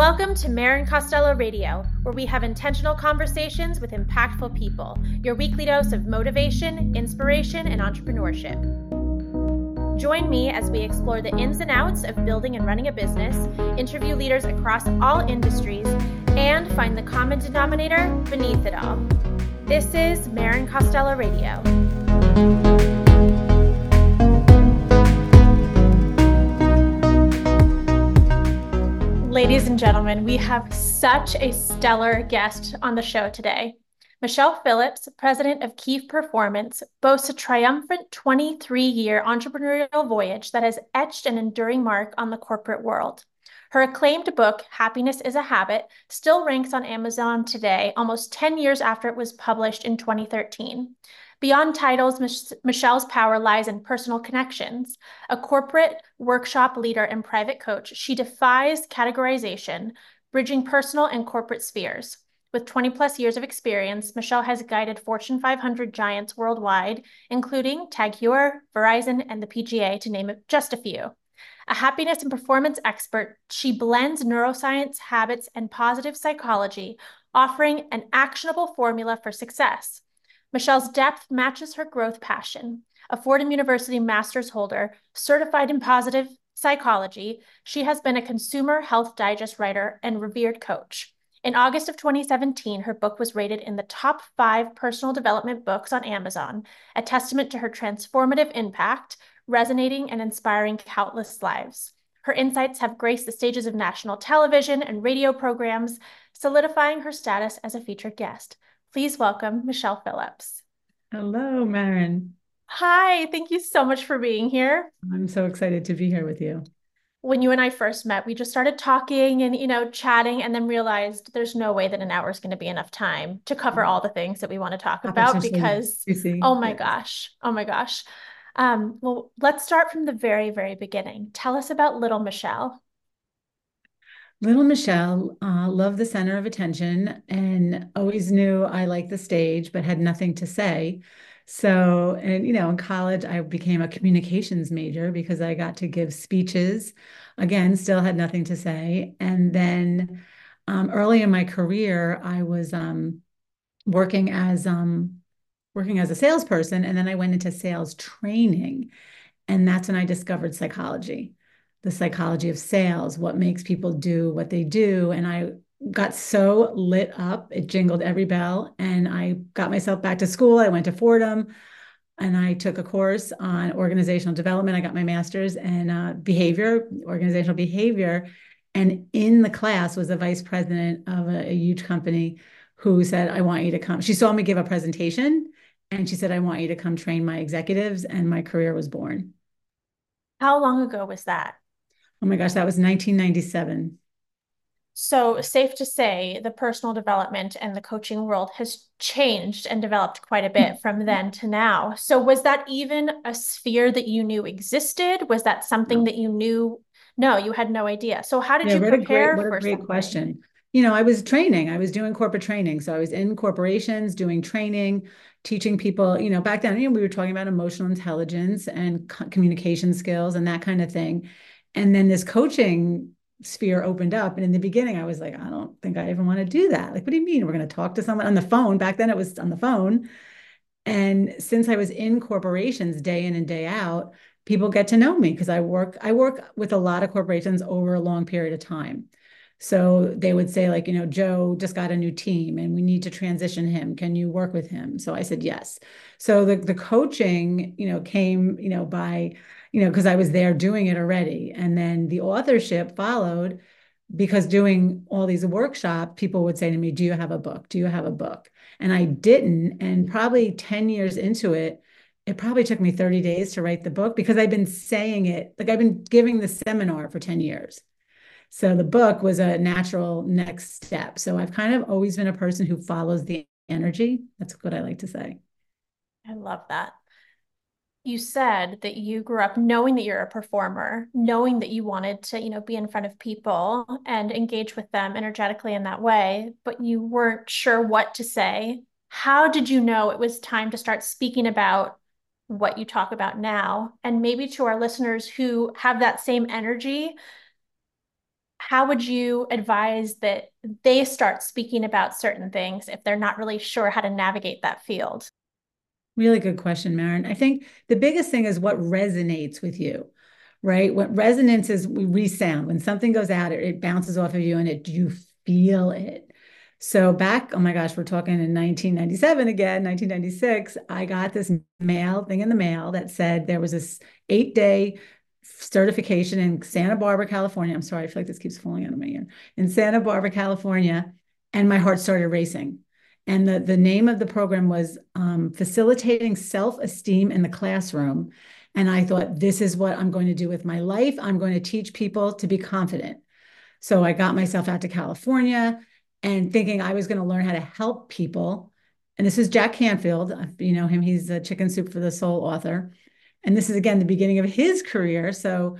Welcome to Marrin Costello Radio, where we have intentional conversations with impactful people, your weekly dose of motivation, inspiration, and entrepreneurship. Join me as we explore the ins and outs of building and running a business, interview leaders across all industries, and find the common denominator beneath it all. This is Marrin Costello Radio. Ladies and gentlemen, we have such a stellar guest on the show today. Michele Phillips, president of Key Performance, boasts a triumphant 23 year entrepreneurial voyage that has etched an enduring mark on the corporate world. Her acclaimed book, Happiness is a Habit, still ranks on Amazon today, almost 10 years after it was published in 2013. Beyond titles, Mich- Michele's power lies in personal connections. A corporate workshop leader and private coach, she defies categorization, bridging personal and corporate spheres. With 20 plus years of experience, Michele has guided Fortune 500 giants worldwide, including Tag Heuer, Verizon, and the PGA, to name just a few. A happiness and performance expert, she blends neuroscience, habits, and positive psychology, offering an actionable formula for success. Michele's depth matches her growth passion. A Fordham University master's holder, certified in positive psychology, she has been a Consumer Health Digest writer and revered coach. In August of 2017, her book was rated in the top five personal development books on Amazon, a testament to her transformative impact, resonating and inspiring countless lives. Her insights have graced the stages of national television and radio programs, solidifying her status as a featured guest. Please welcome Michele Phillips. Hello, Marrin. Hi, thank you so much for being here. I'm so excited to be here with you. When you and I first met, we just started talking and, you know, chatting and then realized there's no way that an hour is going to be enough time to cover all the things that we want to talk about because, oh my gosh, oh my gosh. Um, well, let's start from the very, very beginning. Tell us about little Michele. Little Michele uh, loved the center of attention and always knew I liked the stage, but had nothing to say. So, and you know, in college, I became a communications major because I got to give speeches. Again, still had nothing to say. And then um, early in my career, I was um, working as um, working as a salesperson, and then I went into sales training, and that's when I discovered psychology the psychology of sales, what makes people do what they do. And I got so lit up, it jingled every bell. And I got myself back to school. I went to Fordham and I took a course on organizational development. I got my master's in uh, behavior, organizational behavior. And in the class was a vice president of a, a huge company who said, I want you to come. She saw me give a presentation and she said, I want you to come train my executives. And my career was born. How long ago was that? Oh my gosh, that was 1997. So, safe to say, the personal development and the coaching world has changed and developed quite a bit from then to now. So, was that even a sphere that you knew existed? Was that something no. that you knew? No, you had no idea. So, how did yeah, you prepare? A great, what a great something? question. You know, I was training, I was doing corporate training. So, I was in corporations doing training, teaching people, you know, back then, you know, we were talking about emotional intelligence and communication skills and that kind of thing and then this coaching sphere opened up. And in the beginning, I was like, I don't think I even want to do that. Like, what do you mean? We're going to talk to someone on the phone. Back then, it was on the phone. And since I was in corporations day in and day out, people get to know me because I work, I work with a lot of corporations over a long period of time. So they would say, like, you know, Joe just got a new team and we need to transition him. Can you work with him? So I said, yes. So the, the coaching, you know, came, you know, by you know, because I was there doing it already. And then the authorship followed because doing all these workshops, people would say to me, Do you have a book? Do you have a book? And I didn't. And probably 10 years into it, it probably took me 30 days to write the book because I've been saying it, like I've been giving the seminar for 10 years. So the book was a natural next step. So I've kind of always been a person who follows the energy. That's what I like to say. I love that you said that you grew up knowing that you're a performer, knowing that you wanted to, you know, be in front of people and engage with them energetically in that way, but you weren't sure what to say. How did you know it was time to start speaking about what you talk about now? And maybe to our listeners who have that same energy, how would you advise that they start speaking about certain things if they're not really sure how to navigate that field? Really good question, Marrin. I think the biggest thing is what resonates with you, right? What resonance is resound. When something goes out, it, it bounces off of you and it you feel it. So back, oh my gosh, we're talking in 1997 again, 1996, I got this mail thing in the mail that said there was this eight day certification in Santa Barbara, California. I'm sorry, I feel like this keeps falling out of my ear. In Santa Barbara, California, and my heart started racing. And the, the name of the program was um, Facilitating Self Esteem in the Classroom. And I thought, this is what I'm going to do with my life. I'm going to teach people to be confident. So I got myself out to California and thinking I was going to learn how to help people. And this is Jack Canfield. You know him, he's a Chicken Soup for the Soul author. And this is again the beginning of his career. So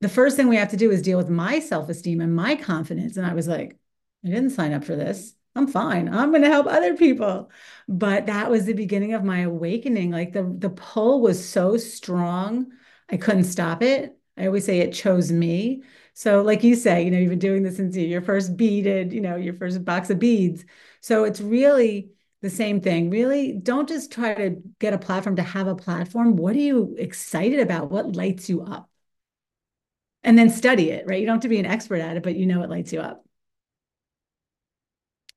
the first thing we have to do is deal with my self esteem and my confidence. And I was like, I didn't sign up for this. I'm fine. I'm going to help other people. But that was the beginning of my awakening. Like the, the pull was so strong, I couldn't stop it. I always say it chose me. So, like you say, you know, you've been doing this since your first beaded, you know, your first box of beads. So it's really the same thing. Really, don't just try to get a platform to have a platform. What are you excited about? What lights you up? And then study it, right? You don't have to be an expert at it, but you know it lights you up.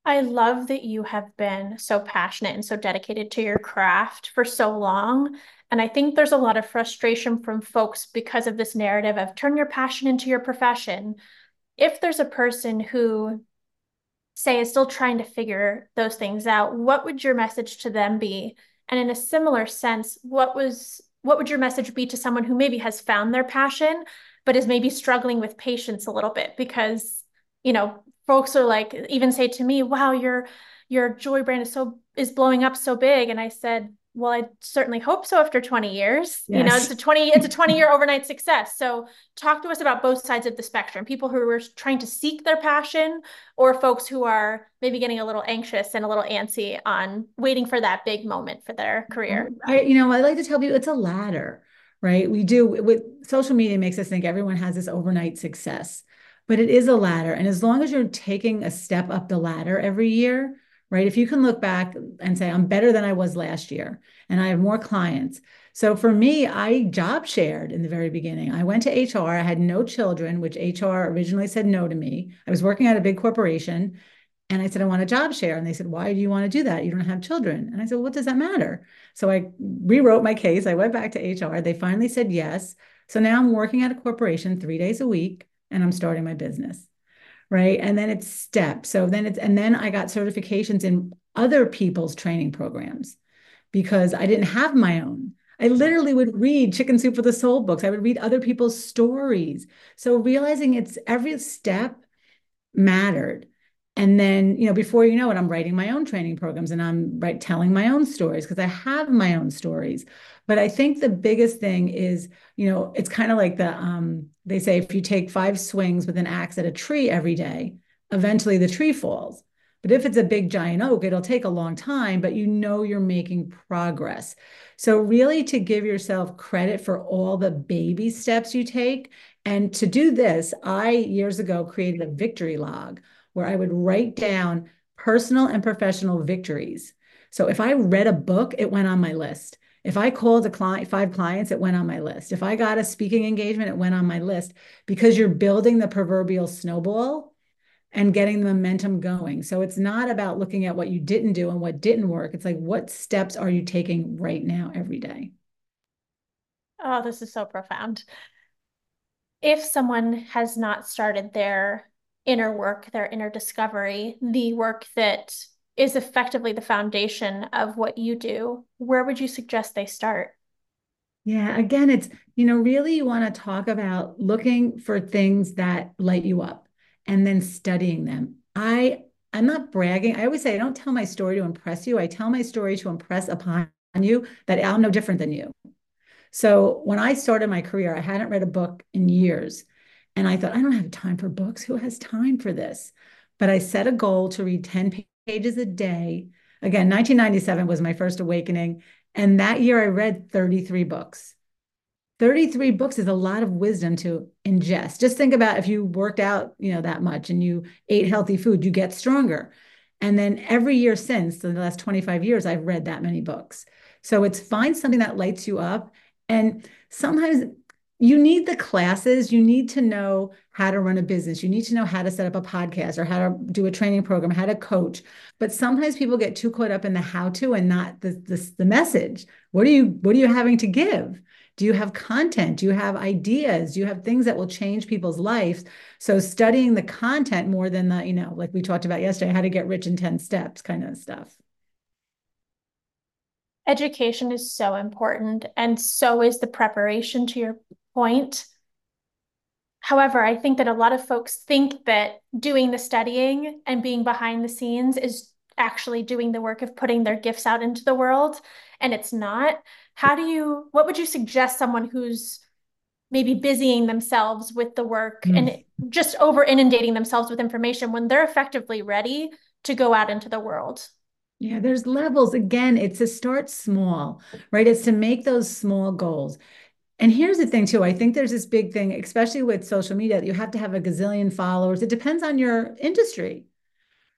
I love that you have been so passionate and so dedicated to your craft for so long. And I think there's a lot of frustration from folks because of this narrative of turn your passion into your profession. If there's a person who, say, is still trying to figure those things out, what would your message to them be? And in a similar sense, what was what would your message be to someone who maybe has found their passion, but is maybe struggling with patience a little bit because, you know, folks are like even say to me, "Wow, your your joy brand is so is blowing up so big," and I said, "Well, I certainly hope so after 20 years. Yes. You know, it's a 20 it's a 20 year overnight success. So, talk to us about both sides of the spectrum: people who are trying to seek their passion, or folks who are maybe getting a little anxious and a little antsy on waiting for that big moment for their career. Mm-hmm. I, you know, I like to tell people it's a ladder right? We do with social media makes us think everyone has this overnight success but it is a ladder. And as long as you're taking a step up the ladder every year, right? If you can look back and say, I'm better than I was last year and I have more clients. So for me, I job shared in the very beginning. I went to HR, I had no children, which HR originally said no to me. I was working at a big corporation and I said, I want a job share. And they said, Why do you want to do that? You don't have children. And I said, well, What does that matter? So I rewrote my case. I went back to HR. They finally said yes. So now I'm working at a corporation three days a week and I'm starting my business. Right. And then it's step. So then it's, and then I got certifications in other people's training programs because I didn't have my own. I literally would read Chicken Soup for the Soul books. I would read other people's stories. So realizing it's every step mattered. And then, you know, before you know it, I'm writing my own training programs and I'm right telling my own stories because I have my own stories. But I think the biggest thing is, you know, it's kind of like the um, they say if you take five swings with an axe at a tree every day, eventually the tree falls. But if it's a big giant oak, it'll take a long time, but you know you're making progress. So, really, to give yourself credit for all the baby steps you take. And to do this, I years ago created a victory log where I would write down personal and professional victories. So, if I read a book, it went on my list. If I called a client, five clients, it went on my list. If I got a speaking engagement, it went on my list because you're building the proverbial snowball and getting the momentum going. So it's not about looking at what you didn't do and what didn't work. It's like, what steps are you taking right now, every day? Oh, this is so profound. If someone has not started their inner work, their inner discovery, the work that is effectively the foundation of what you do, where would you suggest they start? Yeah, again, it's, you know, really you want to talk about looking for things that light you up and then studying them. I I'm not bragging. I always say I don't tell my story to impress you. I tell my story to impress upon you that I'm no different than you. So when I started my career, I hadn't read a book in years. And I thought, I don't have time for books. Who has time for this? But I set a goal to read 10 pages a day. Again, 1997 was my first awakening. And that year I read 33 books. 33 books is a lot of wisdom to ingest. Just think about if you worked out, you know, that much and you ate healthy food, you get stronger. And then every year since the last 25 years, I've read that many books. So it's find something that lights you up. And sometimes you need the classes. You need to know how to run a business. You need to know how to set up a podcast or how to do a training program, how to coach. But sometimes people get too caught up in the how to and not the, the, the message. What are you What are you having to give? Do you have content? Do you have ideas? Do you have things that will change people's lives? So studying the content more than the, you know, like we talked about yesterday, how to get rich in 10 steps kind of stuff. Education is so important, and so is the preparation to your point. However, I think that a lot of folks think that doing the studying and being behind the scenes is actually doing the work of putting their gifts out into the world, and it's not. How do you, what would you suggest someone who's maybe busying themselves with the work mm. and just over inundating themselves with information when they're effectively ready to go out into the world? Yeah, there's levels. Again, it's to start small, right? It's to make those small goals. And here's the thing, too. I think there's this big thing, especially with social media, that you have to have a gazillion followers. It depends on your industry,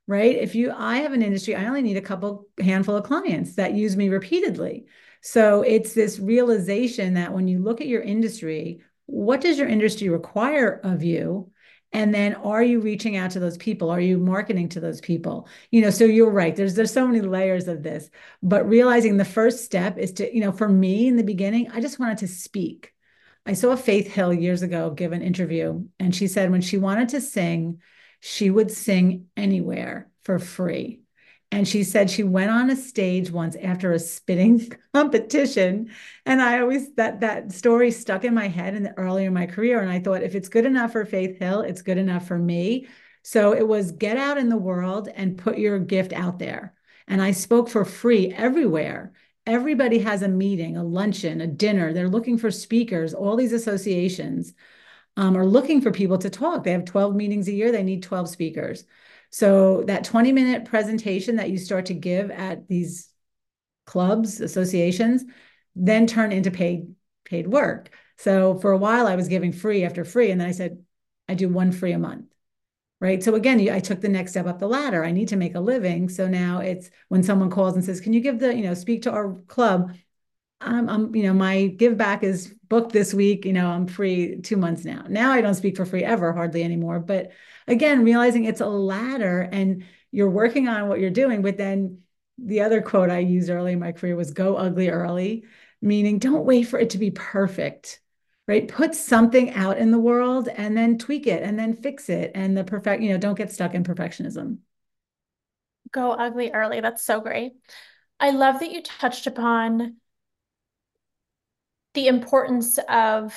right? If you, I have an industry, I only need a couple handful of clients that use me repeatedly. So it's this realization that when you look at your industry, what does your industry require of you? And then are you reaching out to those people? Are you marketing to those people? You know so you're right. There's there's so many layers of this but realizing the first step is to you know for me in the beginning i just wanted to speak. I saw faith hill years ago give an interview and she said when she wanted to sing she would sing anywhere for free and she said she went on a stage once after a spitting competition. And I always, that, that story stuck in my head in the earlier in my career. And I thought, if it's good enough for Faith Hill, it's good enough for me. So it was get out in the world and put your gift out there. And I spoke for free everywhere. Everybody has a meeting, a luncheon, a dinner. They're looking for speakers. All these associations um, are looking for people to talk. They have 12 meetings a year, they need 12 speakers. So that 20 minute presentation that you start to give at these clubs, associations, then turn into paid paid work. So for a while I was giving free after free and then I said I do one free a month. Right? So again, I took the next step up the ladder. I need to make a living. So now it's when someone calls and says, "Can you give the, you know, speak to our club?" I'm, I'm, you know, my give back is booked this week. You know, I'm free two months now. Now I don't speak for free ever, hardly anymore. But again, realizing it's a ladder and you're working on what you're doing. But then the other quote I used early in my career was go ugly early, meaning don't wait for it to be perfect, right? Put something out in the world and then tweak it and then fix it. And the perfect, you know, don't get stuck in perfectionism. Go ugly early. That's so great. I love that you touched upon the importance of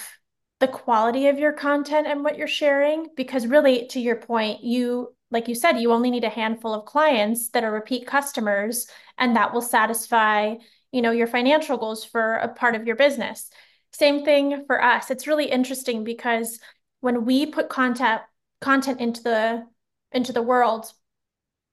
the quality of your content and what you're sharing because really to your point you like you said you only need a handful of clients that are repeat customers and that will satisfy you know your financial goals for a part of your business. Same thing for us. It's really interesting because when we put content content into the into the world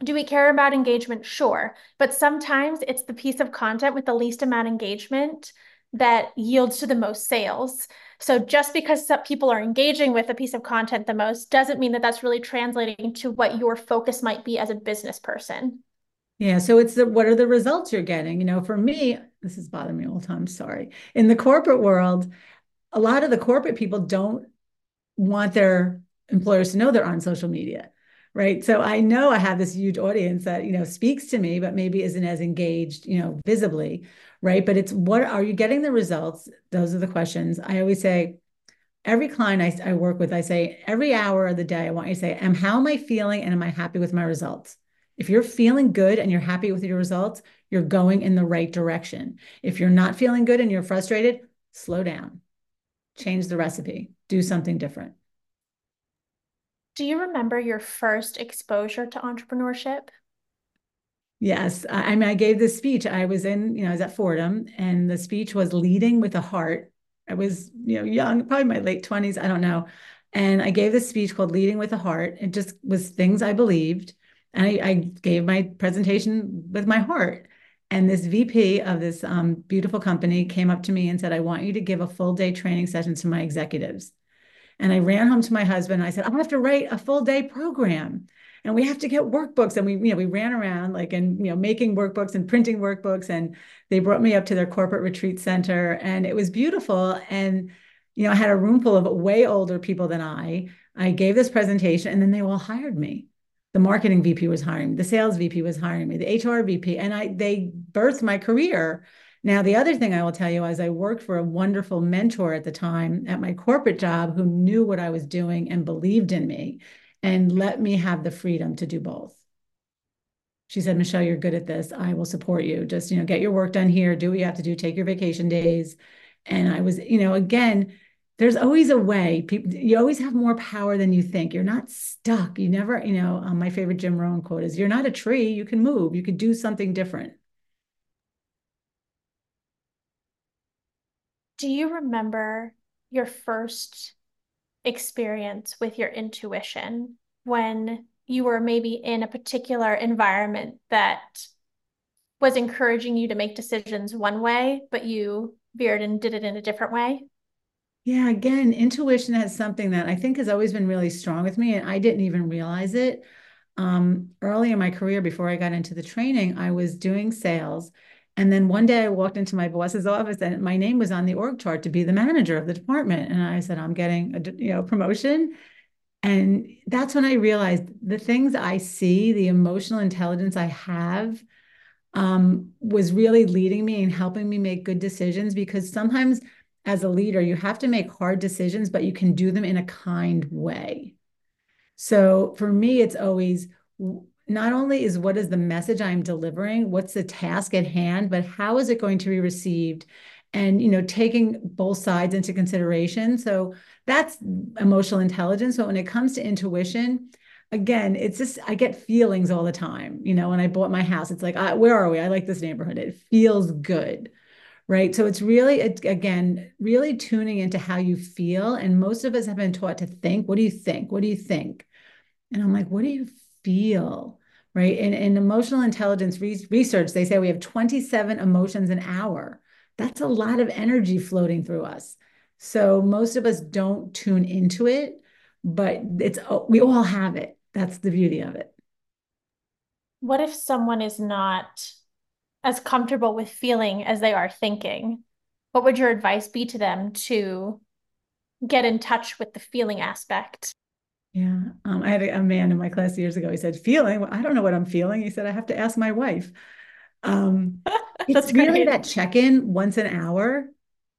do we care about engagement? Sure. But sometimes it's the piece of content with the least amount of engagement that yields to the most sales. So just because people are engaging with a piece of content the most doesn't mean that that's really translating to what your focus might be as a business person. Yeah, so it's the what are the results you're getting? You know, for me, this is bothering me all the time, sorry. In the corporate world, a lot of the corporate people don't want their employers to know they're on social media right? So i know i have this huge audience that you know speaks to me but maybe isn't as engaged you know visibly right? But it's what are you getting the results? Those are the questions. I always say every client I, I work with i say every hour of the day i want you to say am how am i feeling and am i happy with my results? If you're feeling good and you're happy with your results you're going in the right direction. If you're not feeling good and you're frustrated slow down. Change the recipe. Do something different do you remember your first exposure to entrepreneurship? Yes. I, I mean, I gave this speech. I was in, you know, I was at Fordham and the speech was leading with a heart. I was, you know, young, probably my late 20s, I don't know. And I gave this speech called Leading with a Heart. It just was things I believed. And I, I gave my presentation with my heart. And this VP of this um, beautiful company came up to me and said, I want you to give a full day training session to my executives. And I ran home to my husband. and I said, I have to write a full day program and we have to get workbooks. And we, you know, we ran around like and you know, making workbooks and printing workbooks. And they brought me up to their corporate retreat center. And it was beautiful. And, you know, I had a room full of way older people than I. I gave this presentation and then they all hired me the marketing VP was hiring me, the sales VP was hiring me, the HR VP, and I they birthed my career. Now, the other thing I will tell you is I worked for a wonderful mentor at the time at my corporate job who knew what I was doing and believed in me and let me have the freedom to do both. She said, Michele, you're good at this. I will support you. Just, you know, get your work done here, do what you have to do, take your vacation days. And I was, you know, again, there's always a way. People, you always have more power than you think. You're not stuck. You never, you know, um, my favorite Jim Rohn quote is, "You're not a tree. You can move. You could do something different." Do you remember your first experience with your intuition when you were maybe in a particular environment that was encouraging you to make decisions one way, but you veered and did it in a different way? Yeah, again, intuition has something that I think has always been really strong with me, and I didn't even realize it. Um, early in my career, before I got into the training, I was doing sales. And then one day I walked into my boss's office and my name was on the org chart to be the manager of the department. And I said, I'm getting a you know promotion. And that's when I realized the things I see, the emotional intelligence I have, um, was really leading me and helping me make good decisions because sometimes as a leader, you have to make hard decisions, but you can do them in a kind way. So for me, it's always not only is what is the message I'm delivering, what's the task at hand, but how is it going to be received? And you know, taking both sides into consideration. So that's emotional intelligence. So when it comes to intuition, again, it's just I get feelings all the time. You know, when I bought my house, it's like, where are we? I like this neighborhood. It feels good right? So it's really, again, really tuning into how you feel. And most of us have been taught to think, what do you think? What do you think? And I'm like, what do you feel? Right. And in emotional intelligence re- research, they say we have 27 emotions an hour. That's a lot of energy floating through us. So most of us don't tune into it, but it's oh, we all have it. That's the beauty of it. What if someone is not as comfortable with feeling as they are thinking, what would your advice be to them to get in touch with the feeling aspect? Yeah, um, I had a, a, man in my class years ago. He said, "Feeling? Well, I don't know what I'm feeling." He said, "I have to ask my wife." Um, it's really that check-in once an hour.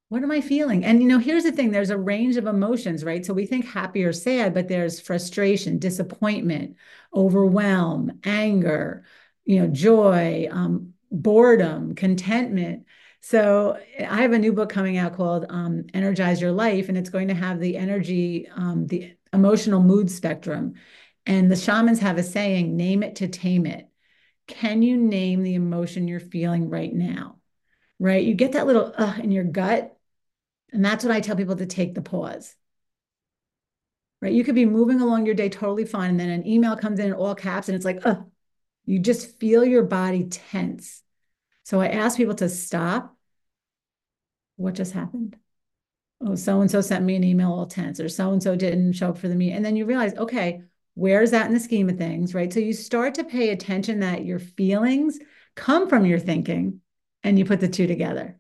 What am I feeling? And you know, here's the thing: there's a range of emotions, right? So we think happy or sad, but there's frustration, disappointment, overwhelm, anger, you know, joy, um, boredom, contentment. So I have a new book coming out called um, Energize Your Life, and it's going to have the energy, um, the emotional mood spectrum. And the shamans have a saying, name it to tame it. Can you name the emotion you're feeling right now? Right? You get that little uh in your gut. And that's what I tell people to take the pause. Right? You could be moving along your day totally fine. And then an email comes in in all caps and it's like, uh, you just feel your body tense. So I ask people to stop. What just happened? Oh, so and so sent me an email all tense, or so and so didn't show up for the meeting. And then you realize, okay, where's that in the scheme of things, right? So you start to pay attention that your feelings come from your thinking and you put the two together.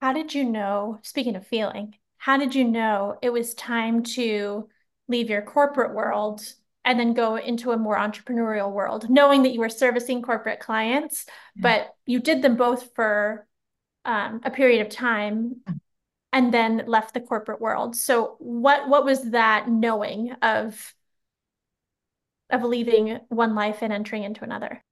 How did you know, speaking of feeling, how did you know it was time to leave your corporate world and then go into a more entrepreneurial world, knowing that you were servicing corporate clients, yeah. but you did them both for um, a period of time and then left the corporate world. So what what was that knowing of of leaving one life and entering into another?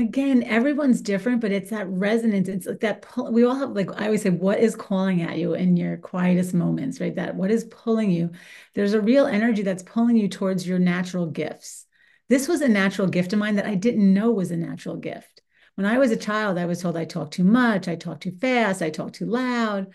Again everyone's different but it's that resonance. It's like that pull, we all have like i always say what is calling at you in your quietest moments right? That what is pulling you. There's a real energy that's pulling you towards your natural gifts. This was a natural gift of mine that i didn't know was a natural gift. When i was a child i was told i talk too much i talk too fast i talk too loud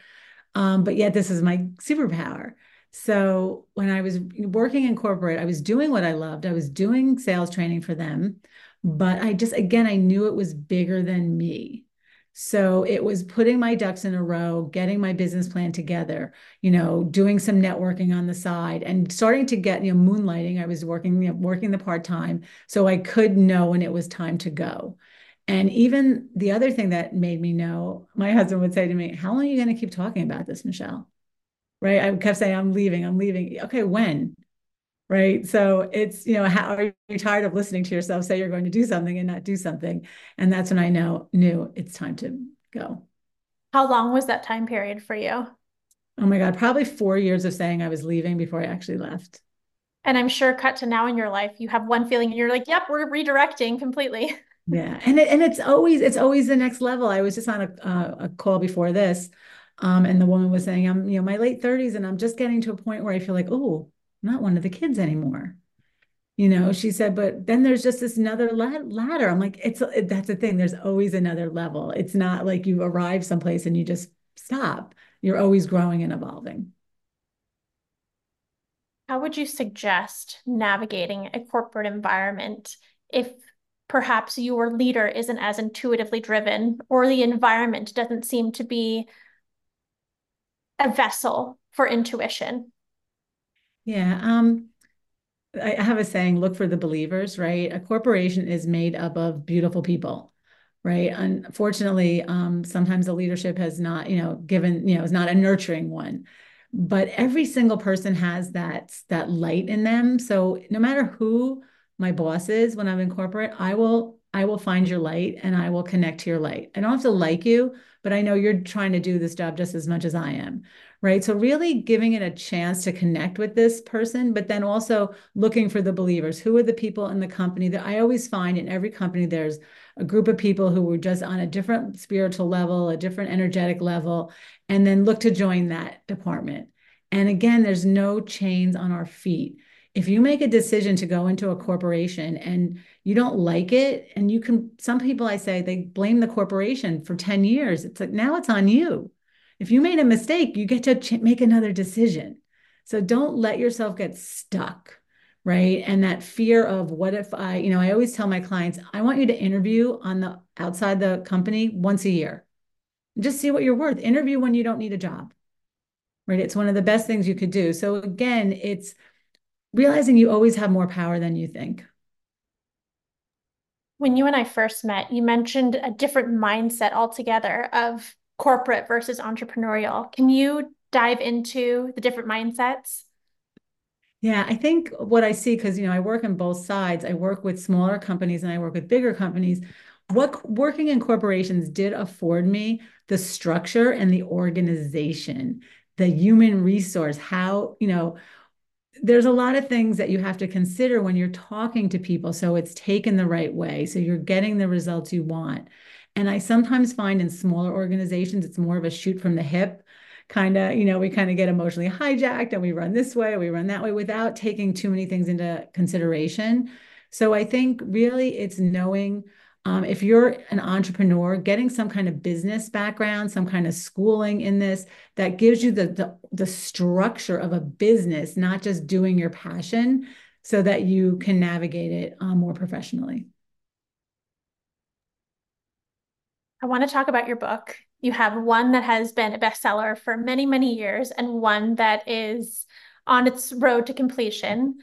um, but yet this is my superpower. So when i was working in corporate i was doing what i loved. I was doing sales training for them But I just, again, I knew it was bigger than me. So it was putting my ducks in a row, getting my business plan together, you know, doing some networking on the side and starting to get, you know, moonlighting. I was working, you know, working the part time so I could know when it was time to go. And even the other thing that made me know, my husband would say to me, How long are you going to keep talking about this, Michele? Right. I kept saying, I'm leaving, I'm leaving. Okay, when? Right. So it's, you know, how are you tired of listening to yourself say you're going to do something and not do something? And that's when I know knew it's time to go. How long was that time period for you? Oh my God, probably four years of saying I was leaving before I actually left. And I'm sure cut to now in your life, you have one feeling and you're like, yep, we're redirecting completely. Yeah. And it, and it's always, it's always the next level. I was just on a, uh, a call before this. Um, and the woman was saying, I'm, you know, my late 30s and I'm just getting to a point where I feel like, oh, I'm not one of the kids anymore. You know, she said, but then there's just this another ladder. I'm like, it's it, that's the thing. There's always another level. It's not like you arrive someplace and you just stop. You're always growing and evolving. How would you suggest navigating a corporate environment if perhaps your leader isn't as intuitively driven or the environment doesn't seem to be a vessel for intuition? Yeah. Um, I have a saying, look for the believers, right? A corporation is made up of beautiful people, right? Unfortunately, um, sometimes the leadership has not, you know, given, you know, is not a nurturing one. But every single person has that that light in them. So no matter who my boss is when I'm in corporate, I will I will find your light and I will connect to your light. I don't have to like you, but I know you're trying to do this job just as much as I am. Right. So, really giving it a chance to connect with this person, but then also looking for the believers. Who are the people in the company that I always find in every company, there's a group of people who were just on a different spiritual level, a different energetic level, and then look to join that department. And again, there's no chains on our feet if you make a decision to go into a corporation and you don't like it and you can some people i say they blame the corporation for 10 years. It's like now it's on you. If you made a mistake you get to ch- make another decision. So don't let yourself get stuck right? And that fear of what if i you know i always tell my clients i want you to interview on the outside the company once a year. Just see what you're worth. Interview when you don't need a job. Right? It's one of the best things you could do. So again it's realizing you always have more power than you think. When you and I first met, you mentioned a different mindset altogether of corporate versus entrepreneurial. Can you dive into the different mindsets? Yeah, I think what I see, because you know, I work on both sides. I work with smaller companies and I work with bigger companies. What working in corporations did afford me the structure and the organization, the human resource, how, you know, there's a lot of things that you have to consider when you're talking to people. So it's taken the right way. So you're getting the results you want. And i sometimes find in smaller organizations it's more of a shoot from the hip kind of you know we kind of get emotionally hijacked and we run this way we run that way without taking too many things into consideration. So i think really it's knowing um, if you're an entrepreneur, getting some kind of business background, some kind of schooling in this that gives you the, the, the structure of a business, not just doing your passion, so that you can navigate it um, more professionally. I want to talk about your book. You have one that has been a bestseller for many, many years, and one that is on its road to completion.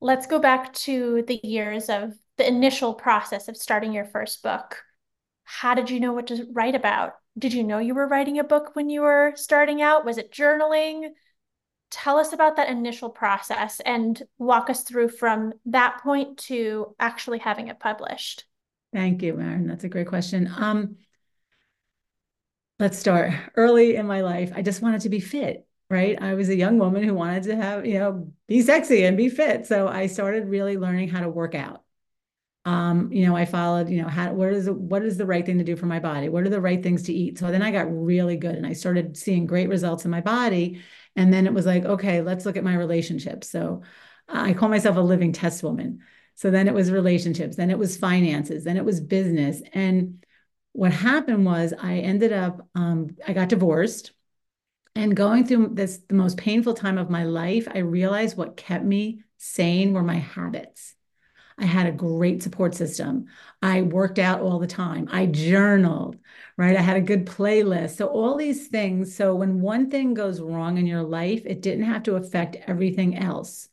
Let's go back to the years of the initial process of starting your first book. How did you know what to write about? Did you know you were writing a book when you were starting out? Was it journaling? Tell us about that initial process and walk us through from that point to actually having it published. Thank you, Marrin. That's a great question. Um, let's start early in my life. I just wanted to be fit right? I was a young woman who wanted to have, you know, be sexy and be fit. So I started really learning how to work out um, you know, I followed, you know, how what is what is the right thing to do for my body? What are the right things to eat? So then I got really good and I started seeing great results in my body. And then it was like, okay, let's look at my relationships. So I call myself a living test woman. So then it was relationships, then it was finances, then it was business. And what happened was I ended up, um, I got divorced. And going through this, the most painful time of my life, I realized what kept me sane were my habits. I had a great support system. I worked out all the time. I journaled, right? I had a good playlist. So, all these things. So, when one thing goes wrong in your life, it didn't have to affect everything else.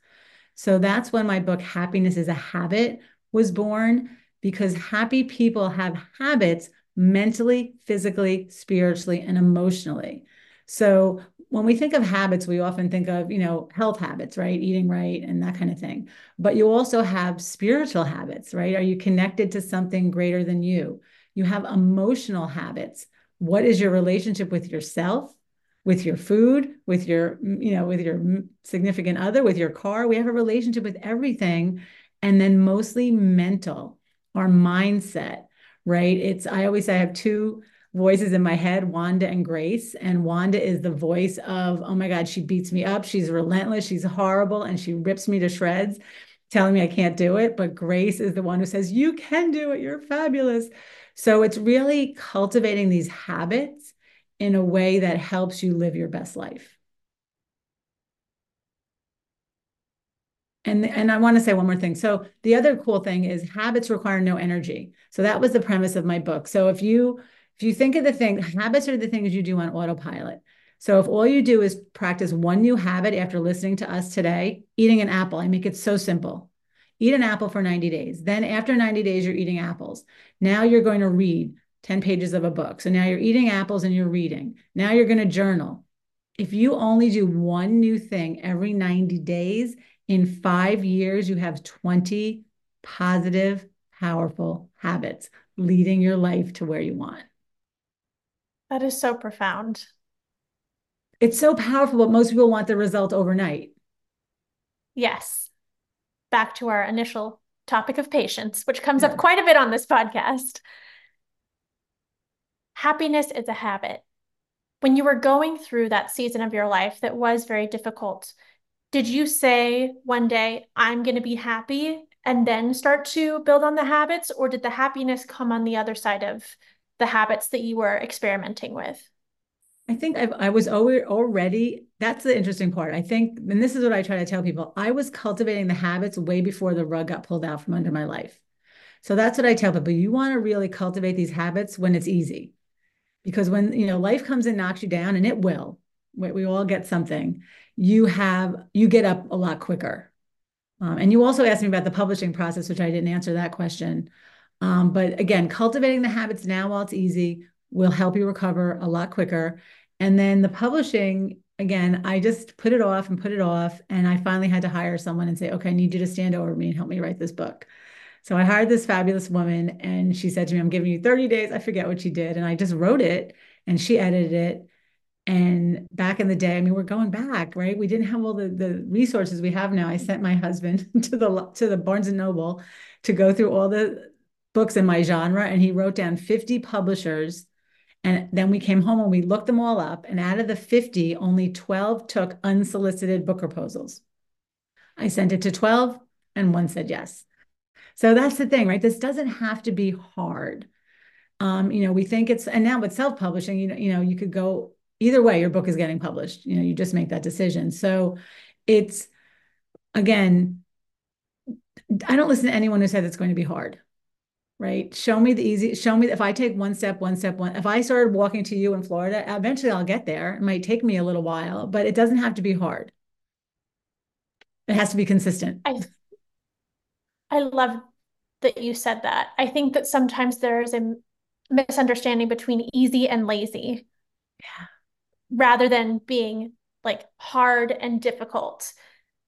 So, that's when my book, Happiness is a Habit, was born because happy people have habits mentally, physically, spiritually, and emotionally. So when we think of habits, we often think of, you know, health habits, right? Eating right and that kind of thing. But you also have spiritual habits, right? Are you connected to something greater than you? You have emotional habits. What is your relationship with yourself, with your food, with your, you know, with your significant other, with your car? We have a relationship with everything. And then mostly mental, our mindset, right? It's, I always say I have two voices in my head, Wanda and Grace. And Wanda is the voice of, oh my God, she beats me up. She's relentless. She's horrible. And she rips me to shreds, telling me I can't do it. But Grace is the one who says, you can do it. You're fabulous. So it's really cultivating these habits in a way that helps you live your best life. And, and I want to say one more thing. So the other cool thing is habits require no energy. So that was the premise of my book. So if you if you think of the thing, habits are the things you do on autopilot. So if all you do is practice one new habit after listening to us today, eating an apple, I make it so simple. Eat an apple for 90 days. Then after 90 days, you're eating apples. Now you're going to read 10 pages of a book. So now you're eating apples and you're reading. Now you're going to journal. If you only do one new thing every 90 days, in five years, you have 20 positive, powerful habits leading your life to where you want. That is so profound. It's so powerful, but most people want the result overnight. Yes. Back to our initial topic of patience, which comes yeah. up quite a bit on this podcast. Happiness is a habit. When you were going through that season of your life that was very difficult, did you say one day, I'm going to be happy and then start to build on the habits? Or did the happiness come on the other side of the habits that you were experimenting with? I think I've, I was already, that's the interesting part. I think, and this is what I try to tell people I was cultivating the habits way before the rug got pulled out from under my life. So that's what I tell people. You want to really cultivate these habits when it's easy. Because when, you know, life comes and knocks you down, and it will, we, we all get something, you have, you get up a lot quicker. Um, and you also asked me about the publishing process, which I didn't answer that question. Um, but again, cultivating the habits now while it's easy will help you recover a lot quicker. And then the publishing, again, I just put it off and put it off. And I finally had to hire someone and say, okay, I need you to stand over me and help me write this book. So I hired this fabulous woman and she said to me, I'm giving you 30 days. I forget what she did. And I just wrote it and she edited it. And back in the day, I mean, we're going back, right? We didn't have all the, the resources we have now. I sent my husband to the to the Barnes and Noble to go through all the books in my genre and he wrote down 50 publishers. And then we came home and we looked them all up and out of the 50 only 12 took unsolicited book proposals. I sent it to 12 and one said yes. So that's the thing right? This doesn't have to be hard. Um, you know we think it's and now with self-publishing you know you know you could go either way your book is getting published. You know you just make that decision. So it's again i don't listen to anyone who says it's going to be hard right? Show me the easy, show me if I take one step, one step, one. If I started walking to you in Florida, eventually I'll get there. It might take me a little while, but it doesn't have to be hard. It has to be consistent. I, I love that you said that. I think that sometimes there's a misunderstanding between easy and lazy. Yeah. Rather than being like hard and difficult.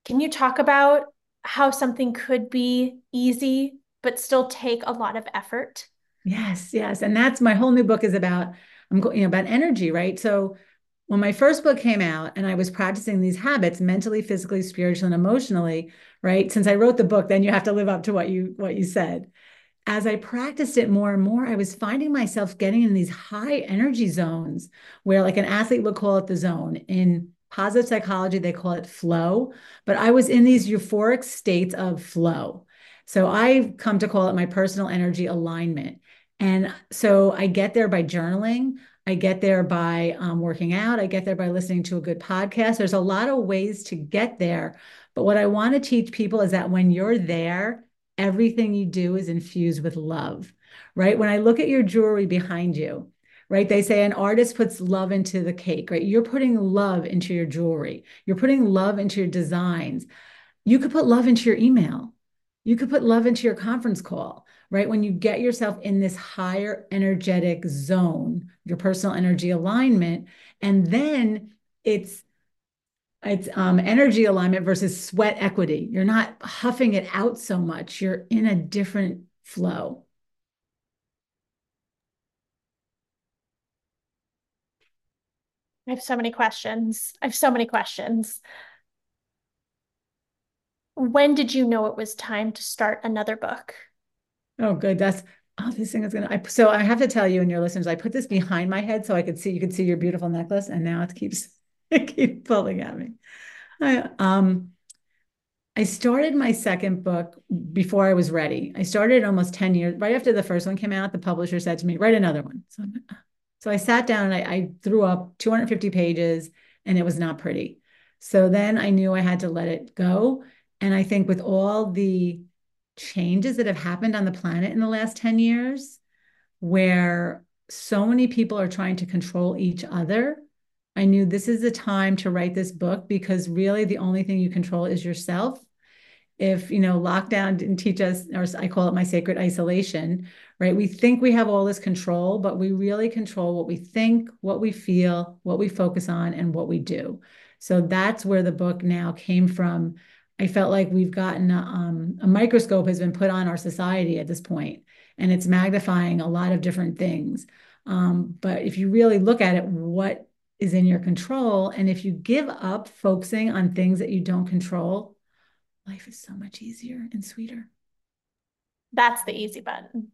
Can you talk about how something could be easy but still take a lot of effort. Yes, yes. And that's my whole new book is about I'm going you know about energy, right? So when my first book came out and I was practicing these habits mentally, physically, spiritually, and emotionally, right? Since I wrote the book, then you have to live up to what you what you said. As I practiced it more and more, I was finding myself getting in these high energy zones where like an athlete would call it the zone. In positive psychology, they call it flow, but I was in these euphoric states of flow so I've come to call it my personal energy alignment. And so I get there by journaling. I get there by um, working out. I get there by listening to a good podcast. There's a lot of ways to get there. But what I want to teach people is that when you're there, everything you do is infused with love, right? When I look at your jewelry behind you, right? They say an artist puts love into the cake, right? You're putting love into your jewelry. You're putting love into your designs. You could put love into your email. You could put love into your conference call, right? When you get yourself in this higher energetic zone, your personal energy alignment, and then it's it's um, energy alignment versus sweat equity. You're not huffing it out so much. You're in a different flow. I have so many questions. I have so many questions. When did you know it was time to start another book? Oh, good. That's oh, this thing is gonna. I, so I have to tell you and your listeners, I put this behind my head so I could see you could see your beautiful necklace, and now it keeps it keeps pulling at me. I um I started my second book before I was ready. I started almost 10 years, right after the first one came out, the publisher said to me, write another one. So, so I sat down and I, I threw up 250 pages and it was not pretty. So then I knew I had to let it go. And I think with all the changes that have happened on the planet in the last 10 years, where so many people are trying to control each other, I knew this is the time to write this book because really the only thing you control is yourself. If, you know, lockdown didn't teach us, or I call it my sacred isolation, right? We think we have all this control, but we really control what we think, what we feel, what we focus on, and what we do. So that's where the book now came from I felt like we've gotten a, um, a microscope has been put on our society at this point, and it's magnifying a lot of different things. Um, but if you really look at it, what is in your control, and if you give up focusing on things that you don't control, life is so much easier and sweeter. That's the easy button.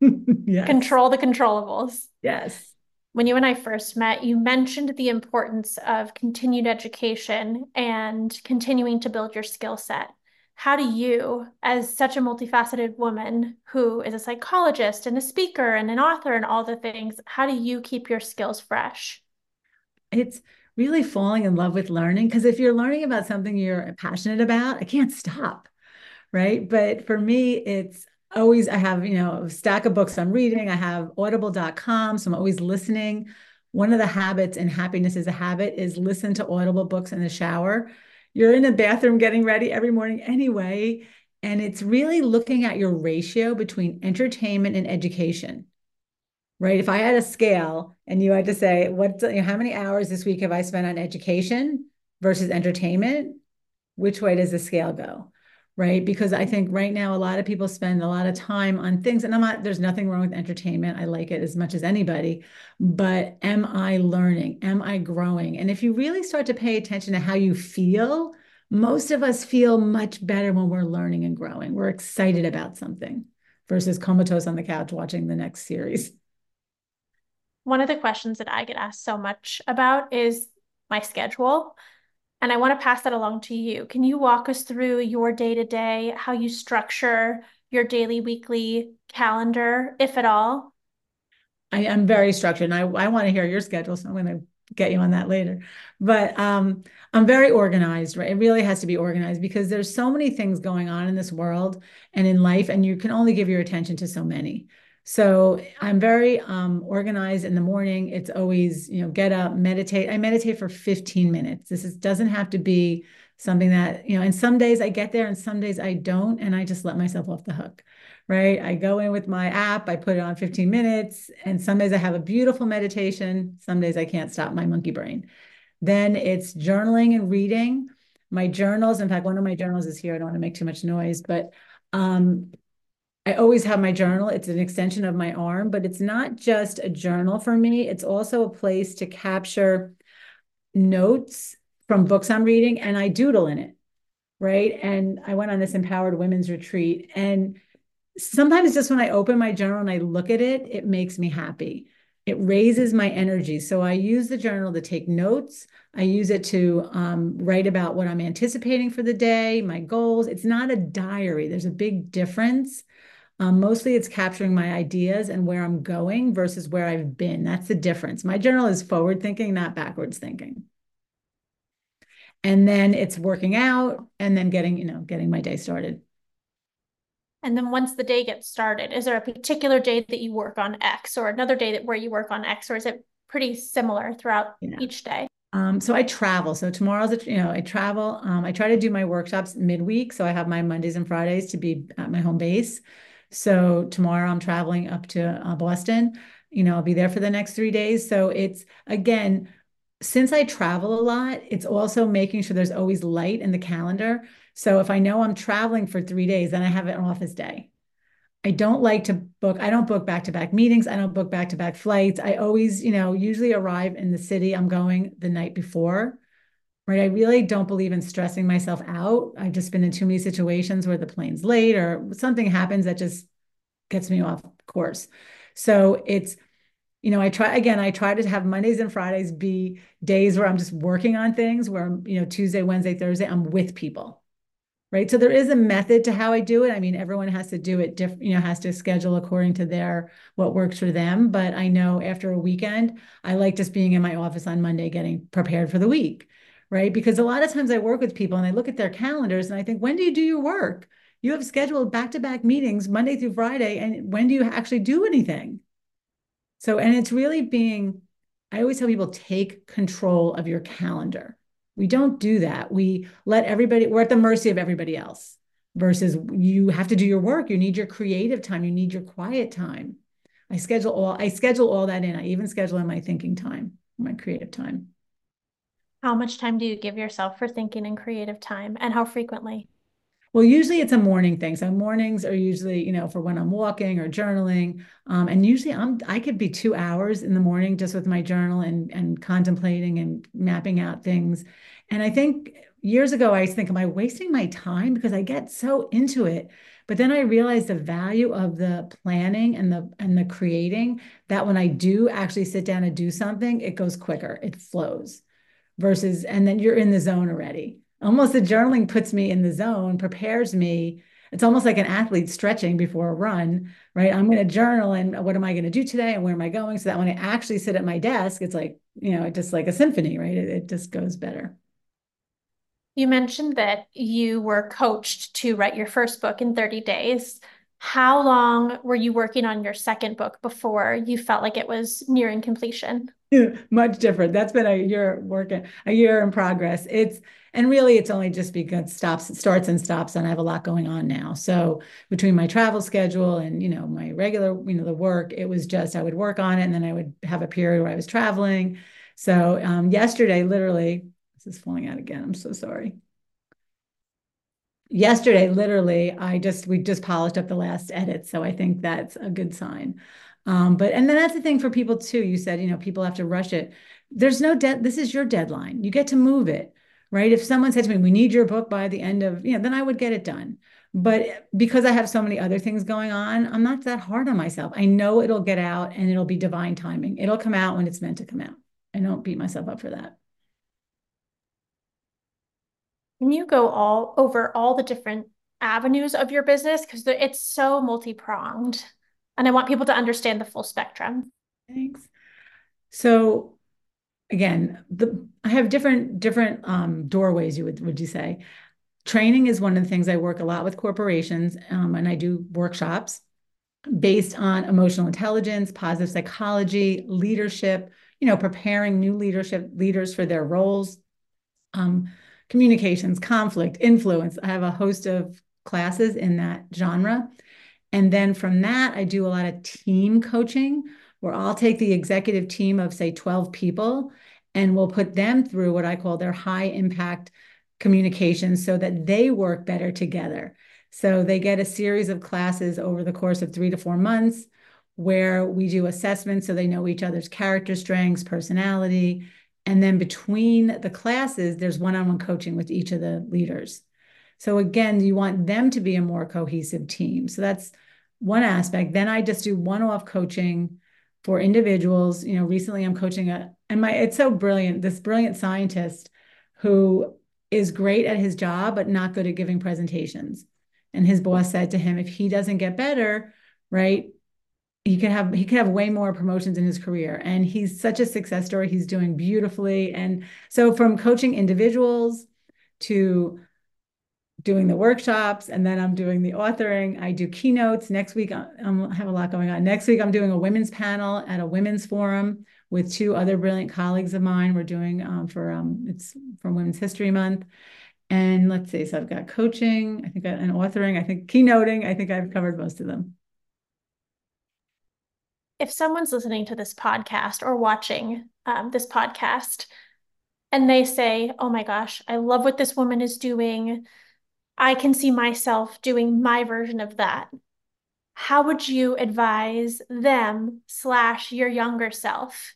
yes. Control the controllables. Yes when you and I first met, you mentioned the importance of continued education and continuing to build your skill set. How do you, as such a multifaceted woman who is a psychologist and a speaker and an author and all the things, how do you keep your skills fresh? It's really falling in love with learning because if you're learning about something you're passionate about, I can't stop. Right. But for me, it's always I have, you know, a stack of books I'm reading. I have audible.com, so I'm always listening. One of the habits and happiness is a habit is listen to audible books in the shower. You're in the bathroom getting ready every morning anyway, and it's really looking at your ratio between entertainment and education. Right? If I had a scale and you had to say what you know, how many hours this week have I spent on education versus entertainment, which way does the scale go? Right? Because I think right now a lot of people spend a lot of time on things, and I'm not, there's nothing wrong with entertainment. I like it as much as anybody, but am I learning? Am I growing? And if you really start to pay attention to how you feel, most of us feel much better when we're learning and growing. We're excited about something versus comatose on the couch watching the next series. One of the questions that I get asked so much about is my schedule. And I want to pass that along to you. Can you walk us through your day to day, how you structure your daily, weekly calendar, if at all? I am very structured and I, I want to hear your schedule. So I'm going to get you on that later. But um, I'm very organized, right? It really has to be organized because there's so many things going on in this world and in life, and you can only give your attention to so many. So I'm very um, organized in the morning. It's always, you know, get up, meditate. I meditate for 15 minutes. This is, doesn't have to be something that, you know, and some days I get there and some days I don't, and I just let myself off the hook, right? I go in with my app, I put it on 15 minutes, and some days I have a beautiful meditation. Some days I can't stop my monkey brain. Then it's journaling and reading. My journals, in fact, one of my journals is here. I don't want to make too much noise, but um, I always have my journal. It's an extension of my arm, but it's not just a journal for me. It's also a place to capture notes from books I'm reading and I doodle in it. Right. And I went on this empowered women's retreat. And sometimes just when I open my journal and I look at it, it makes me happy. It raises my energy. So I use the journal to take notes. I use it to um, write about what I'm anticipating for the day, my goals. It's not a diary, there's a big difference. Um, mostly it's capturing my ideas and where I'm going versus where I've been. That's the difference. My journal is forward thinking, not backwards thinking. And then it's working out and then getting, you know, getting my day started. And then once the day gets started, is there a particular day that you work on X or another day that where you work on X, or is it pretty similar throughout yeah. each day? Um, so I travel. So tomorrow's, a, you know, I travel. Um, I try to do my workshops midweek. So I have my Mondays and Fridays to be at my home base. So tomorrow I'm traveling up to uh, Boston. You know, I'll be there for the next three days. So it's again, since I travel a lot, it's also making sure there's always light in the calendar. So if I know I'm traveling for three days, then I have an office day. I don't like to book, I don't book back to back meetings. I don't book back to back flights. I always, you know, usually arrive in the city I'm going the night before, right? I really don't believe in stressing myself out. I've just been in too many situations where the plane's late or something happens that just gets me off course. So it's, you know, I try again, I try to have Mondays and Fridays be days where I'm just working on things where, you know, Tuesday, Wednesday, Thursday, I'm with people right? So there is a method to how I do it. I mean, everyone has to do it different, you know, has to schedule according to their what works for them. But I know after a weekend, I like just being in my office on Monday getting prepared for the week, right? Because a lot of times I work with people and I look at their calendars and I think, when do you do your work? You have scheduled back-to-back meetings Monday through Friday, and when do you actually do anything? So, and it's really being, I always tell people take control of your calendar we don't do that. We let everybody, we're at the mercy of everybody else versus you have to do your work. You need your creative time. You need your quiet time. I schedule all, I schedule all that in. I even schedule in my thinking time, my creative time. How much time do you give yourself for thinking and creative time and how frequently? Well, usually it's a morning thing. So mornings are usually, you know, for when I'm walking or journaling. Um, and usually I'm I could be two hours in the morning just with my journal and and contemplating and mapping out things. And I think years ago I used to think, am I wasting my time? Because I get so into it. But then I realized the value of the planning and the and the creating that when I do actually sit down and do something, it goes quicker, it flows versus, and then you're in the zone already almost the journaling puts me in the zone, prepares me. It's almost like an athlete stretching before a run, right? I'm going to journal and what am I going to do today and where am I going? So that when I actually sit at my desk, it's like, you know, it's just like a symphony, right? It, it just goes better. You mentioned that you were coached to write your first book in 30 days. How long were you working on your second book before you felt like it was nearing completion? Much different. That's been a year working, a year in progress. It's and really it's only just because stops, starts and stops, and I have a lot going on now. So between my travel schedule and you know my regular, you know, the work, it was just I would work on it, and then I would have a period where I was traveling. So um, yesterday, literally, this is falling out again. I'm so sorry yesterday literally i just we just polished up the last edit so i think that's a good sign um, but and then that's the thing for people too you said you know people have to rush it. There's no debt this is your deadline. You get to move it right? If someone said to me we need your book by the end of you know then i would get it done. But because i have so many other things going on i'm not that hard on myself. I know it'll get out and it'll be divine timing. It'll come out when it's meant to come out. I don't beat myself up for that. Can you go all over all the different avenues of your business? Because it's so multi-pronged. And I want people to understand the full spectrum. Thanks. So again, the I have different different um, doorways. You would would you say? Training is one of the things I work a lot with corporations, um, and I do workshops based on emotional intelligence, positive psychology, leadership. You know, preparing new leadership leaders for their roles. Um, communications, conflict, influence. I have a host of classes in that genre. And then from that, I do a lot of team coaching where I'll take the executive team of, say, 12 people and we'll put them through what I call their high impact communications so that they work better together. So they get a series of classes over the course of three to four months where we do assessments so they know each other's character strengths, personality, and then between the classes, there's one on one coaching with each of the leaders. So again, you want them to be a more cohesive team. So that's one aspect. Then I just do one off coaching for individuals. You know, recently I'm coaching a, and my, it's so brilliant, this brilliant scientist who is great at his job, but not good at giving presentations. And his boss said to him, if he doesn't get better, right, he could have he could have way more promotions in his career and he's such a success story he's doing beautifully and so from coaching individuals to doing the workshops and then I'm doing the authoring. I do keynotes. Next week, I have a lot going on. Next week, I'm doing a women's panel at a women's forum with two other brilliant colleagues of mine. We're doing um, for, um, it's from Women's History Month. And let's see, so I've got coaching, I think, and authoring, I think keynoting, I think I've covered most of them. If someone's listening to this podcast or watching um, this podcast and they say, oh my gosh, I love what this woman is doing, I can see myself doing my version of that. How would you advise them slash your younger self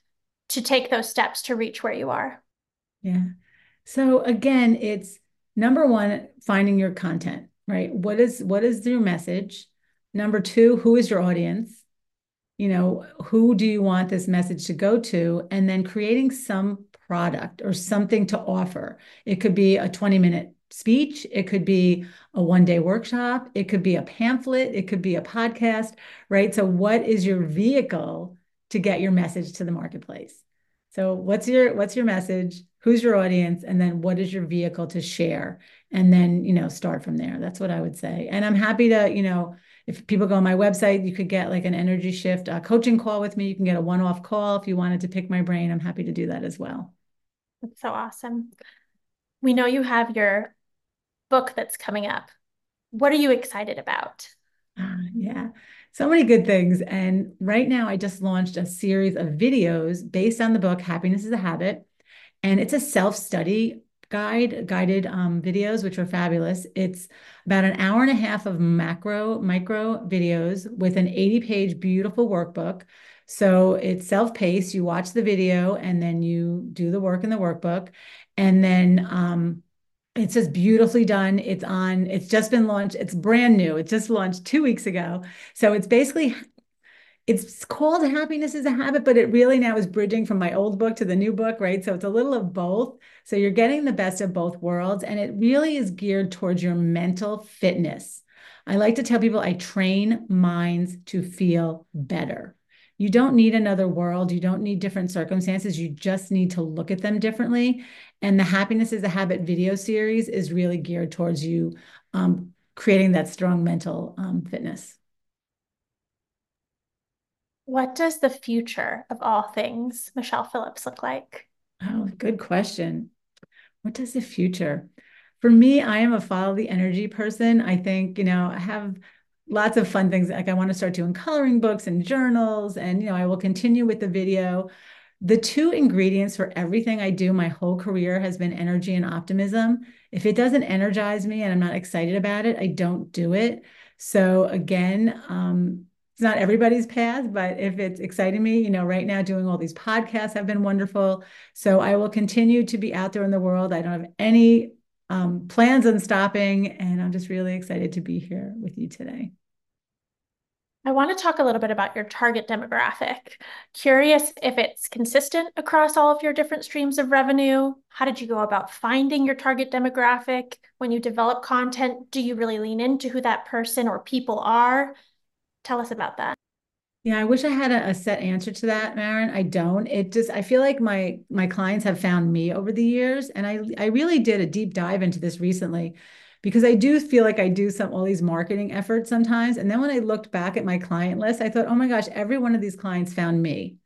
to take those steps to reach where you are? Yeah. So again, it's number one, finding your content, right? What is what is your message? Number two, who is your audience? You know, who do you want this message to go to? And then creating some product or something to offer. It could be a 20 minute speech, it could be a one day workshop, it could be a pamphlet, it could be a podcast, right? So, what is your vehicle to get your message to the marketplace? So, what's your what's your message? Who's your audience? And then what is your vehicle to share? And then, you know, start from there. That's what I would say. And I'm happy to, you know, if people go on my website, you could get like an energy shift uh, coaching call with me. You can get a one off call if you wanted to pick my brain. I'm happy to do that as well. That's so awesome. We know you have your book that's coming up. What are you excited about? Uh, yeah, so many good things. And right now, I just launched a series of videos based on the book Happiness is a Habit. And it's a self study guide, guided um, videos, which are fabulous. It's about an hour and a half of macro, micro videos with an 80 page beautiful workbook. So it's self paced. You watch the video and then you do the work in the workbook. And then um, it's just beautifully done. It's on, it's just been launched. It's brand new. It just launched two weeks ago. So it's basically, it's called Happiness is a Habit, but it really now is bridging from my old book to the new book, right? So it's a little of both. So you're getting the best of both worlds. And it really is geared towards your mental fitness. I like to tell people I train minds to feel better. You don't need another world. You don't need different circumstances. You just need to look at them differently. And the Happiness is a Habit video series is really geared towards you um, creating that strong mental um, fitness. What does the future of all things Michele Phillips look like? Oh, good question. What does the future? For me, I am a follow the energy person. I think, you know, I have lots of fun things. Like I want to start doing coloring books and journals, and you know, I will continue with the video. The two ingredients for everything I do my whole career has been energy and optimism. If it doesn't energize me and I'm not excited about it, I don't do it. So again, um, it's not everybody's path, but if it's exciting me, you know, right now doing all these podcasts have been wonderful. So I will continue to be out there in the world. I don't have any um, plans on stopping, and I'm just really excited to be here with you today. I want to talk a little bit about your target demographic. Curious if it's consistent across all of your different streams of revenue. How did you go about finding your target demographic? When you develop content, do you really lean into who that person or people are? Tell us about that. Yeah, I wish I had a, a set answer to that, Marrin. I don't. It just I feel like my my clients have found me over the years, and I I really did a deep dive into this recently because I do feel like I do some all these marketing efforts sometimes. And then when I looked back at my client list, I thought, oh my gosh, every one of these clients found me.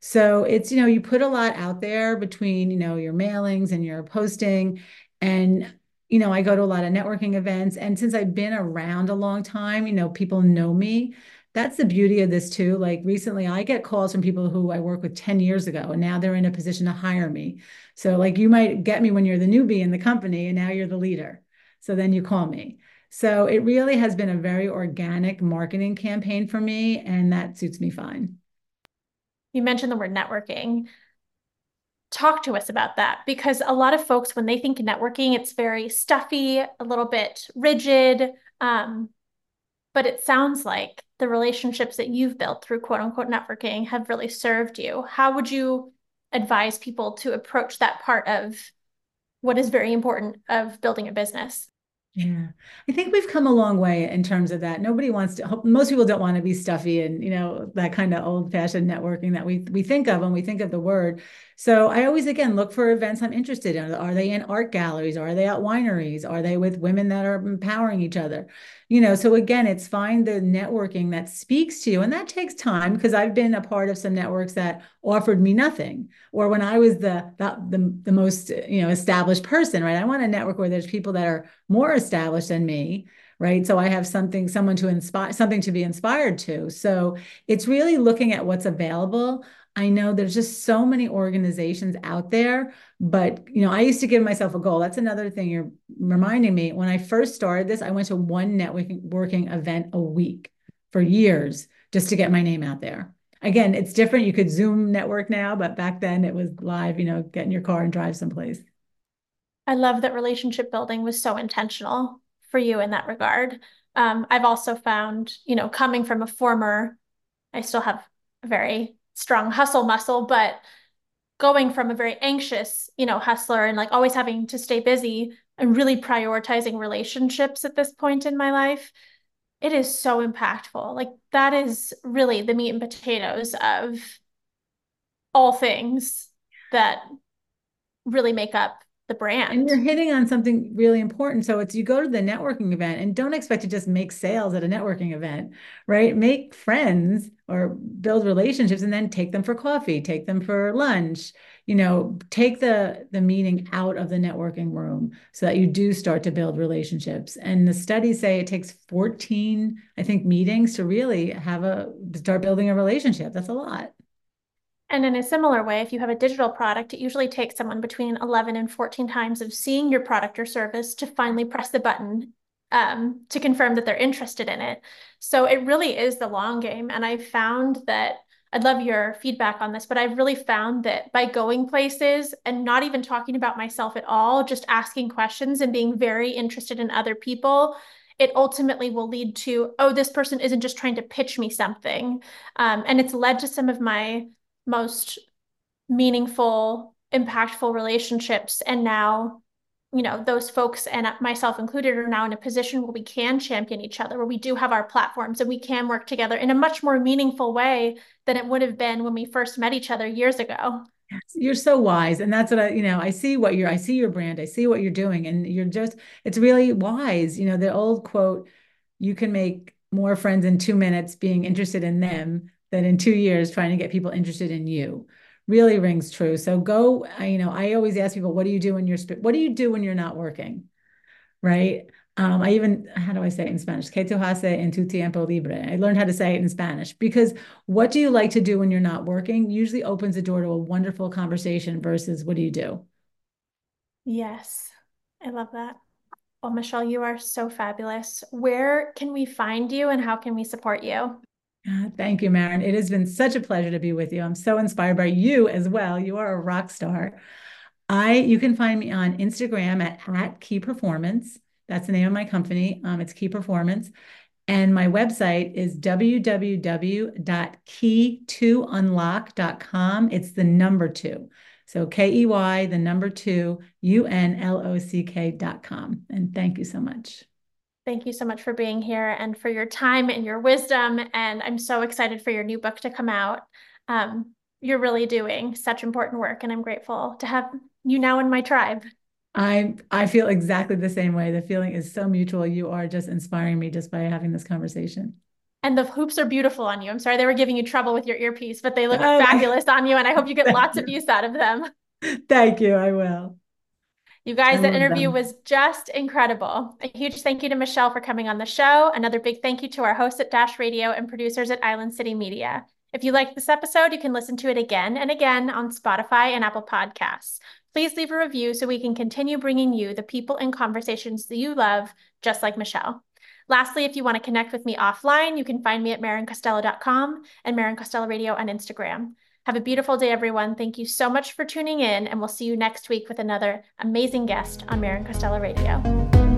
So it's, you know, you put a lot out there between, you know, your mailings and your posting. And, you know, I go to a lot of networking events. And since I've been around a long time, you know, people know me. That's the beauty of this too. Like recently, I get calls from people who I worked with 10 years ago, and now they're in a position to hire me. So, like, you might get me when you're the newbie in the company, and now you're the leader. So then you call me. So it really has been a very organic marketing campaign for me, and that suits me fine. You mentioned the word networking. Talk to us about that because a lot of folks, when they think networking, it's very stuffy, a little bit rigid. Um, but it sounds like the relationships that you've built through quote unquote networking have really served you. How would you advise people to approach that part of what is very important of building a business? Yeah, I think we've come a long way in terms of that. Nobody wants to, most people don't want to be stuffy and, you know, that kind of old fashioned networking that we, we think of when we think of the word. So I always, again, look for events I'm interested in. Are they in art galleries? Are they at wineries? Are they with women that are empowering each other? You know, so again, it's find the networking that speaks to you. And that takes time because I've been a part of some networks that offered me nothing. Or when I was the, the, the, the most, you know, established person, right? I want a network where there's people that are more established than me right so i have something someone to inspire something to be inspired to so it's really looking at what's available I know there's just so many organizations out there, but you know, I used to give myself a goal. That's another thing you're reminding me. When I first started this, I went to one networking working event a week for years just to get my name out there. Again, it's different. You could Zoom network now, but back then it was live, you know, get in your car and drive someplace. I love that relationship building was so intentional for you in that regard. Um, I've also found, you know, coming from a former, I still have a very strong hustle muscle, but going from a very anxious, you know, hustler and like always having to stay busy and really prioritizing relationships at this point in my life, it is so impactful. Like that is really the meat and potatoes of all things that really make up the brand. And you're hitting on something really important. So it's you go to the networking event and don't expect to just make sales at a networking event, right? Make friends or build relationships and then take them for coffee, take them for lunch, you know, take the the meeting out of the networking room so that you do start to build relationships. And the studies say it takes 14, I think, meetings to really have a start building a relationship. That's a lot. And in a similar way, if you have a digital product, it usually takes someone between 11 and 14 times of seeing your product or service to finally press the button um, to confirm that they're interested in it. So it really is the long game. And I've found that I'd love your feedback on this, but I've really found that by going places and not even talking about myself at all, just asking questions and being very interested in other people, it ultimately will lead to, oh, this person isn't just trying to pitch me something. Um, and it's led to some of my most meaningful, impactful relationships. And now, you know, those folks and myself included are now in a position where we can champion each other, where we do have our platforms and we can work together in a much more meaningful way than it would have been when we first met each other years ago. You're so wise. And that's what I, you know, I see what you're, I see your brand, I see what you're doing, and you're just, it's really wise. You know, the old quote, you can make more friends in two minutes being interested in them than in two years trying to get people interested in you really rings true. So go, you know, I always ask people, what do you do when you're, what do you do when you're not working? Right. Um, I even, how do I say it in Spanish? Que tu hace en tu tiempo libre. I learned how to say it in Spanish because what do you like to do when you're not working usually opens the door to a wonderful conversation versus what do you do? Yes, I love that. Well, Michele, you are so fabulous. Where can we find you and how can we support you? Thank you, Marrin. It has been such a pleasure to be with you. I'm so inspired by you as well. You are a rock star. I you can find me on Instagram at, at Key Performance. That's the name of my company. Um, it's Key Performance. And my website is www.key2unlock.com. It's the number two. So K E Y, the number two, U N L O C K.com. And thank you so much. Thank you so much for being here and for your time and your wisdom. And I'm so excited for your new book to come out. Um, you're really doing such important work, and I'm grateful to have you now in my tribe. I I feel exactly the same way. The feeling is so mutual. You are just inspiring me just by having this conversation. And the hoops are beautiful on you. I'm sorry they were giving you trouble with your earpiece, but they look oh. fabulous on you, and I hope you get lots of use out of them. Thank you. I will. You guys, that interview them. was just incredible. A huge thank you to Michele for coming on the show. Another big thank you to our hosts at Dash Radio and producers at Island City Media. If you liked this episode, you can listen to it again and again on Spotify and Apple Podcasts. Please leave a review so we can continue bringing you the people and conversations that you love, just like Michele. Lastly, if you want to connect with me offline, you can find me at marincostello.com and Marrin Costello Radio on Instagram. Have a beautiful day, everyone. Thank you so much for tuning in, and we'll see you next week with another amazing guest on Marrin Costello Radio.